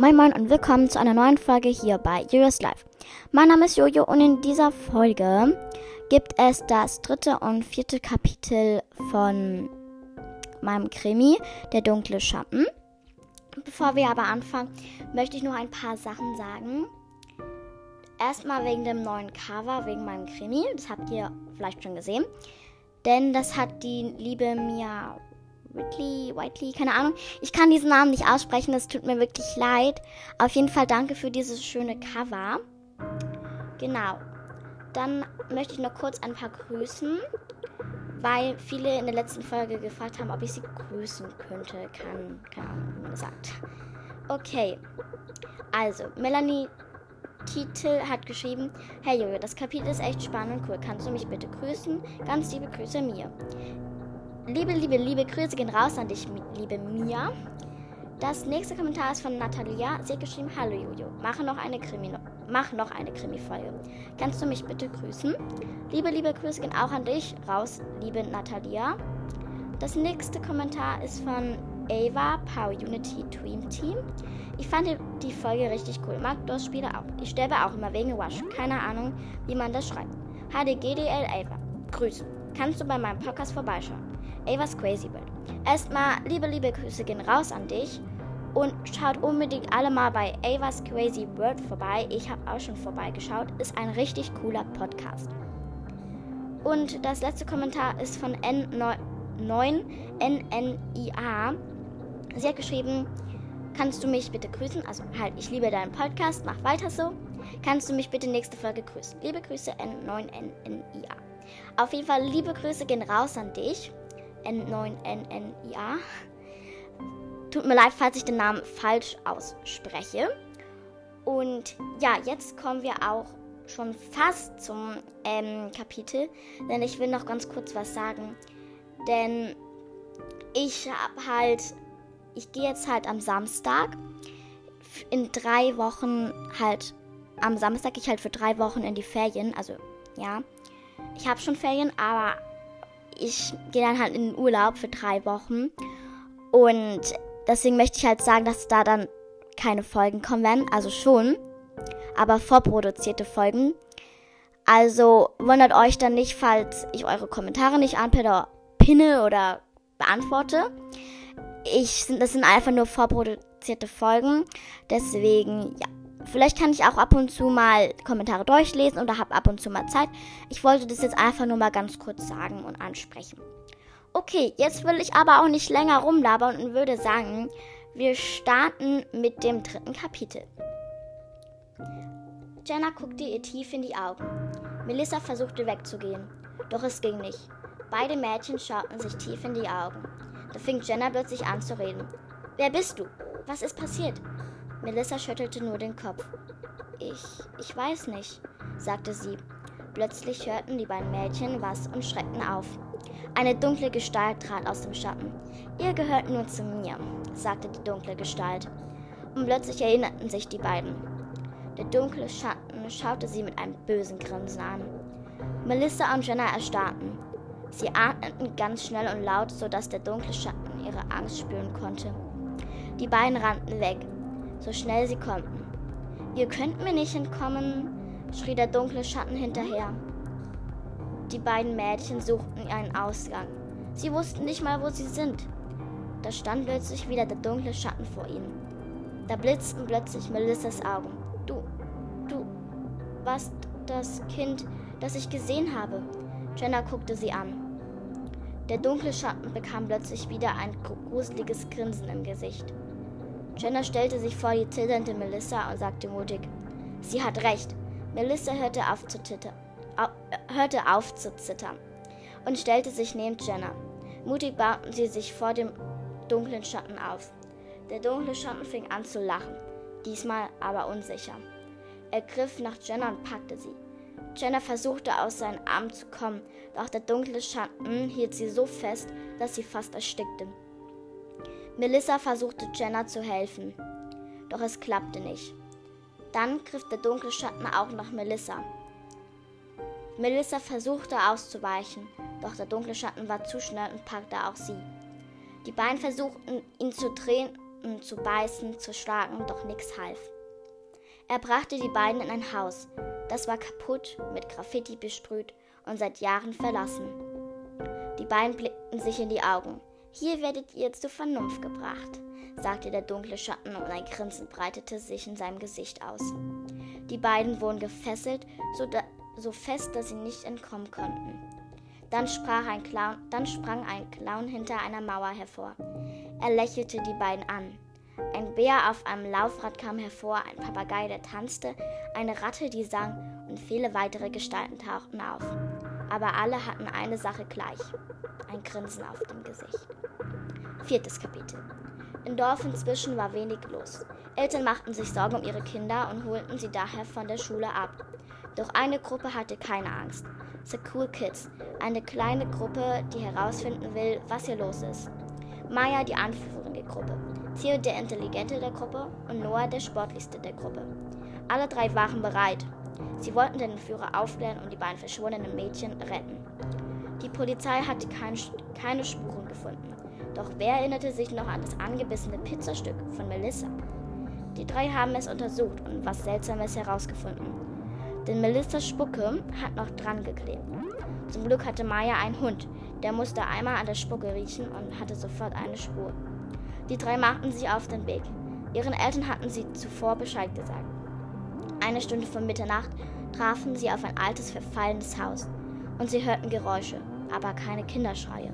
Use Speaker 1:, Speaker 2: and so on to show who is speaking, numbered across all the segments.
Speaker 1: Moin Moin und willkommen zu einer neuen Folge hier bei Jojo's Life. Mein Name ist Jojo und in dieser Folge gibt es das dritte und vierte Kapitel von meinem Krimi, Der dunkle Schatten. Bevor wir aber anfangen, möchte ich noch ein paar Sachen sagen. Erstmal wegen dem neuen Cover, wegen meinem Krimi. Das habt ihr vielleicht schon gesehen. Denn das hat die liebe Mia Whitley, Whiteley, keine Ahnung. Ich kann diesen Namen nicht aussprechen, es tut mir wirklich leid. Auf jeden Fall danke für dieses schöne Cover. Genau. Dann möchte ich noch kurz ein paar grüßen, weil viele in der letzten Folge gefragt haben, ob ich sie grüßen könnte. Kann, keine Ahnung, wie man das sagt. Okay. Also, Melanie Titel hat geschrieben, Hey Jojo, das Kapitel ist echt spannend und cool. Kannst du mich bitte grüßen? Ganz liebe Grüße mir. Liebe, liebe, liebe Grüße gehen raus an dich, liebe Mia. Das nächste Kommentar ist von Natalia. Sie hat geschrieben, Hallo Jojo, mache noch eine Krimi, mach noch eine Krimi-Folge. Kannst du mich bitte grüßen? Liebe, liebe Grüße gehen auch an dich raus, liebe Natalia. Das nächste Kommentar ist von Ava Power Unity Dream Team. Ich fand die Folge richtig cool. Mag das Spiele auch. Ich sterbe auch immer wegen Wash. Keine Ahnung, wie man das schreibt. HDGDL Ava. Grüße. Kannst du bei meinem Podcast vorbeischauen? Ava's Crazy World. Erstmal liebe, liebe Grüße gehen raus an dich. Und schaut unbedingt alle mal bei Ava's Crazy World vorbei. Ich habe auch schon vorbeigeschaut. Ist ein richtig cooler Podcast. Und das letzte Kommentar ist von N9NNIA. Sie hat geschrieben, kannst du mich bitte grüßen? Also halt, ich liebe deinen Podcast, mach weiter so. Kannst du mich bitte nächste Folge grüßen? Liebe Grüße N9NNIA. Auf jeden Fall liebe Grüße gehen raus an dich. N9NNIA. Tut mir leid, falls ich den Namen falsch ausspreche. Und ja, jetzt kommen wir auch schon fast zum ähm, Kapitel, denn ich will noch ganz kurz was sagen. Denn ich habe halt, ich gehe jetzt halt am Samstag in drei Wochen halt, am Samstag gehe ich halt für drei Wochen in die Ferien, also ja, ich habe schon Ferien, aber ich gehe dann halt in den Urlaub für drei Wochen. Und deswegen möchte ich halt sagen, dass da dann keine Folgen kommen werden. Also schon, aber vorproduzierte Folgen. Also wundert euch dann nicht, falls ich eure Kommentare nicht anpinne oder beantworte. Ich, das sind einfach nur vorproduzierte Folgen. Deswegen, ja. Vielleicht kann ich auch ab und zu mal Kommentare durchlesen oder habe ab und zu mal Zeit. Ich wollte das jetzt einfach nur mal ganz kurz sagen und ansprechen. Okay, jetzt will ich aber auch nicht länger rumlabern und würde sagen, wir starten mit dem dritten Kapitel. Jenna guckte ihr tief in die Augen. Melissa versuchte wegzugehen, doch es ging nicht. Beide Mädchen schauten sich tief in die Augen. Da fing Jenna plötzlich an zu reden. Wer bist du? Was ist passiert? Melissa schüttelte nur den Kopf. Ich, ich weiß nicht, sagte sie. Plötzlich hörten die beiden Mädchen was und schreckten auf. Eine dunkle Gestalt trat aus dem Schatten. Ihr gehört nur zu mir, sagte die dunkle Gestalt. Und plötzlich erinnerten sich die beiden. Der dunkle Schatten schaute sie mit einem bösen Grinsen an. Melissa und Jenna erstarrten. Sie atmeten ganz schnell und laut, sodass der dunkle Schatten ihre Angst spüren konnte. Die beiden rannten weg, so schnell sie konnten. Ihr könnt mir nicht entkommen, schrie der dunkle Schatten hinterher. Die beiden Mädchen suchten einen Ausgang. Sie wussten nicht mal, wo sie sind. Da stand plötzlich wieder der dunkle Schatten vor ihnen. Da blitzten plötzlich Melissas Augen. Du, du warst das Kind, das ich gesehen habe. Jenna guckte sie an. Der dunkle Schatten bekam plötzlich wieder ein gruseliges Grinsen im Gesicht. Jenna stellte sich vor die zitternde Melissa und sagte mutig: Sie hat recht. Melissa hörte auf zu, titter, au, hörte auf zu zittern und stellte sich neben Jenna. Mutig bauten sie sich vor dem dunklen Schatten auf. Der dunkle Schatten fing an zu lachen, diesmal aber unsicher. Er griff nach Jenna und packte sie. Jenna versuchte aus seinen Armen zu kommen, doch der dunkle Schatten hielt sie so fest, dass sie fast erstickte. Melissa versuchte Jenna zu helfen, doch es klappte nicht. Dann griff der dunkle Schatten auch nach Melissa. Melissa versuchte auszuweichen, doch der dunkle Schatten war zu schnell und packte auch sie. Die beiden versuchten ihn zu drehen, versuchten zu beißen, zu schlagen, doch nichts half. Er brachte die beiden in ein Haus. Das war kaputt, mit Graffiti besprüht und seit Jahren verlassen. Die beiden blickten sich in die Augen. Hier werdet ihr zur Vernunft gebracht, sagte der dunkle Schatten und ein Grinsen breitete sich in seinem Gesicht aus. Die beiden wurden gefesselt, so, da, so fest, dass sie nicht entkommen konnten. Dann, ein Clown, dann sprang ein Clown hinter einer Mauer hervor. Er lächelte die beiden an. Ein Bär auf einem Laufrad kam hervor, ein Papagei, der tanzte, eine Ratte, die sang und viele weitere Gestalten tauchten auf. Aber alle hatten eine Sache gleich: ein Grinsen auf dem Gesicht. Viertes Kapitel. Im Dorf inzwischen war wenig los. Eltern machten sich Sorgen um ihre Kinder und holten sie daher von der Schule ab. Doch eine Gruppe hatte keine Angst. The Cool Kids, eine kleine Gruppe, die herausfinden will, was hier los ist. Maya, die Anführerin der Gruppe, Theo, der Intelligente der Gruppe und Noah, der Sportlichste der Gruppe. Alle drei waren bereit. Sie wollten den Führer aufklären und die beiden verschwundenen Mädchen retten. Die Polizei hatte kein, keine Spuren gefunden. Doch wer erinnerte sich noch an das angebissene Pizzastück von Melissa? Die drei haben es untersucht und was Seltsames herausgefunden. Denn Melissas Spucke hat noch dran geklebt. Zum Glück hatte Maya einen Hund, der musste einmal an der Spucke riechen und hatte sofort eine Spur. Die drei machten sich auf den Weg. Ihren Eltern hatten sie zuvor Bescheid gesagt. Eine Stunde vor Mitternacht trafen sie auf ein altes, verfallenes Haus und sie hörten Geräusche, aber keine Kinderschreie.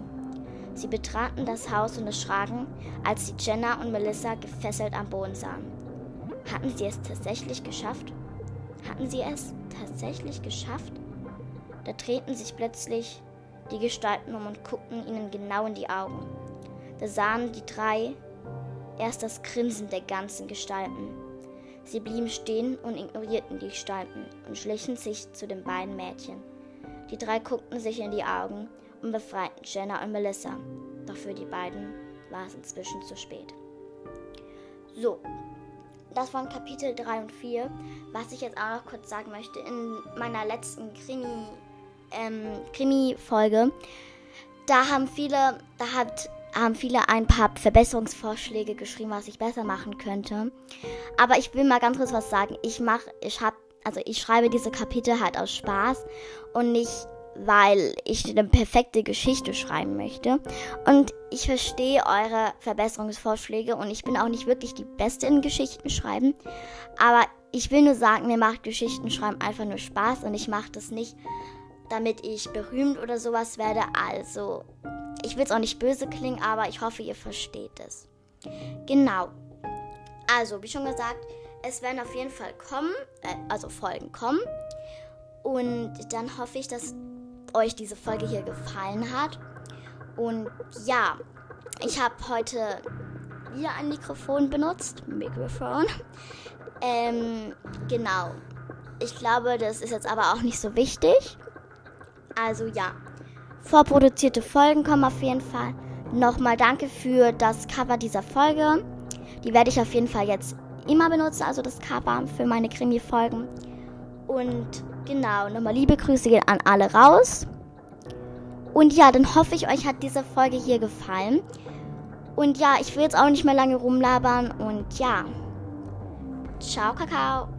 Speaker 1: Sie betraten das Haus und erschraken, als sie Jenna und Melissa gefesselt am Boden sahen. Hatten sie es tatsächlich geschafft? Hatten sie es tatsächlich geschafft? Da drehten sich plötzlich die Gestalten um und guckten ihnen genau in die Augen. Da sahen die drei erst das Grinsen der ganzen Gestalten. Sie blieben stehen und ignorierten die Gestalten und schlichen sich zu den beiden Mädchen. Die drei guckten sich in die Augen und befreiten Jenna und Melissa. Doch für die beiden war es inzwischen zu spät. So, das waren Kapitel 3 und 4. Was ich jetzt auch noch kurz sagen möchte, in meiner letzten Krimi, ähm, Krimi-Folge, da haben viele, da hat, haben viele ein paar Verbesserungsvorschläge geschrieben, was ich besser machen könnte. Aber ich will mal ganz kurz was sagen. Ich mache, ich habe, also ich schreibe diese Kapitel halt aus Spaß und nicht weil ich eine perfekte Geschichte schreiben möchte. Und ich verstehe eure Verbesserungsvorschläge und ich bin auch nicht wirklich die Beste in Geschichten schreiben. Aber ich will nur sagen, mir macht Geschichten schreiben einfach nur Spaß und ich mache das nicht, damit ich berühmt oder sowas werde. Also, ich will es auch nicht böse klingen, aber ich hoffe, ihr versteht es. Genau. Also, wie schon gesagt, es werden auf jeden Fall kommen, äh, also Folgen kommen. Und dann hoffe ich, dass euch diese Folge hier gefallen hat. Und ja, ich habe heute wieder ein Mikrofon benutzt. Mikrofon. Ähm, genau. Ich glaube, das ist jetzt aber auch nicht so wichtig. Also ja, vorproduzierte Folgen kommen auf jeden Fall. Nochmal danke für das Cover dieser Folge. Die werde ich auf jeden Fall jetzt immer benutzen, also das Cover für meine Krimi-Folgen. Und genau, nochmal liebe Grüße gehen an alle raus. Und ja, dann hoffe ich, euch hat diese Folge hier gefallen. Und ja, ich will jetzt auch nicht mehr lange rumlabern. Und ja, ciao, Kakao.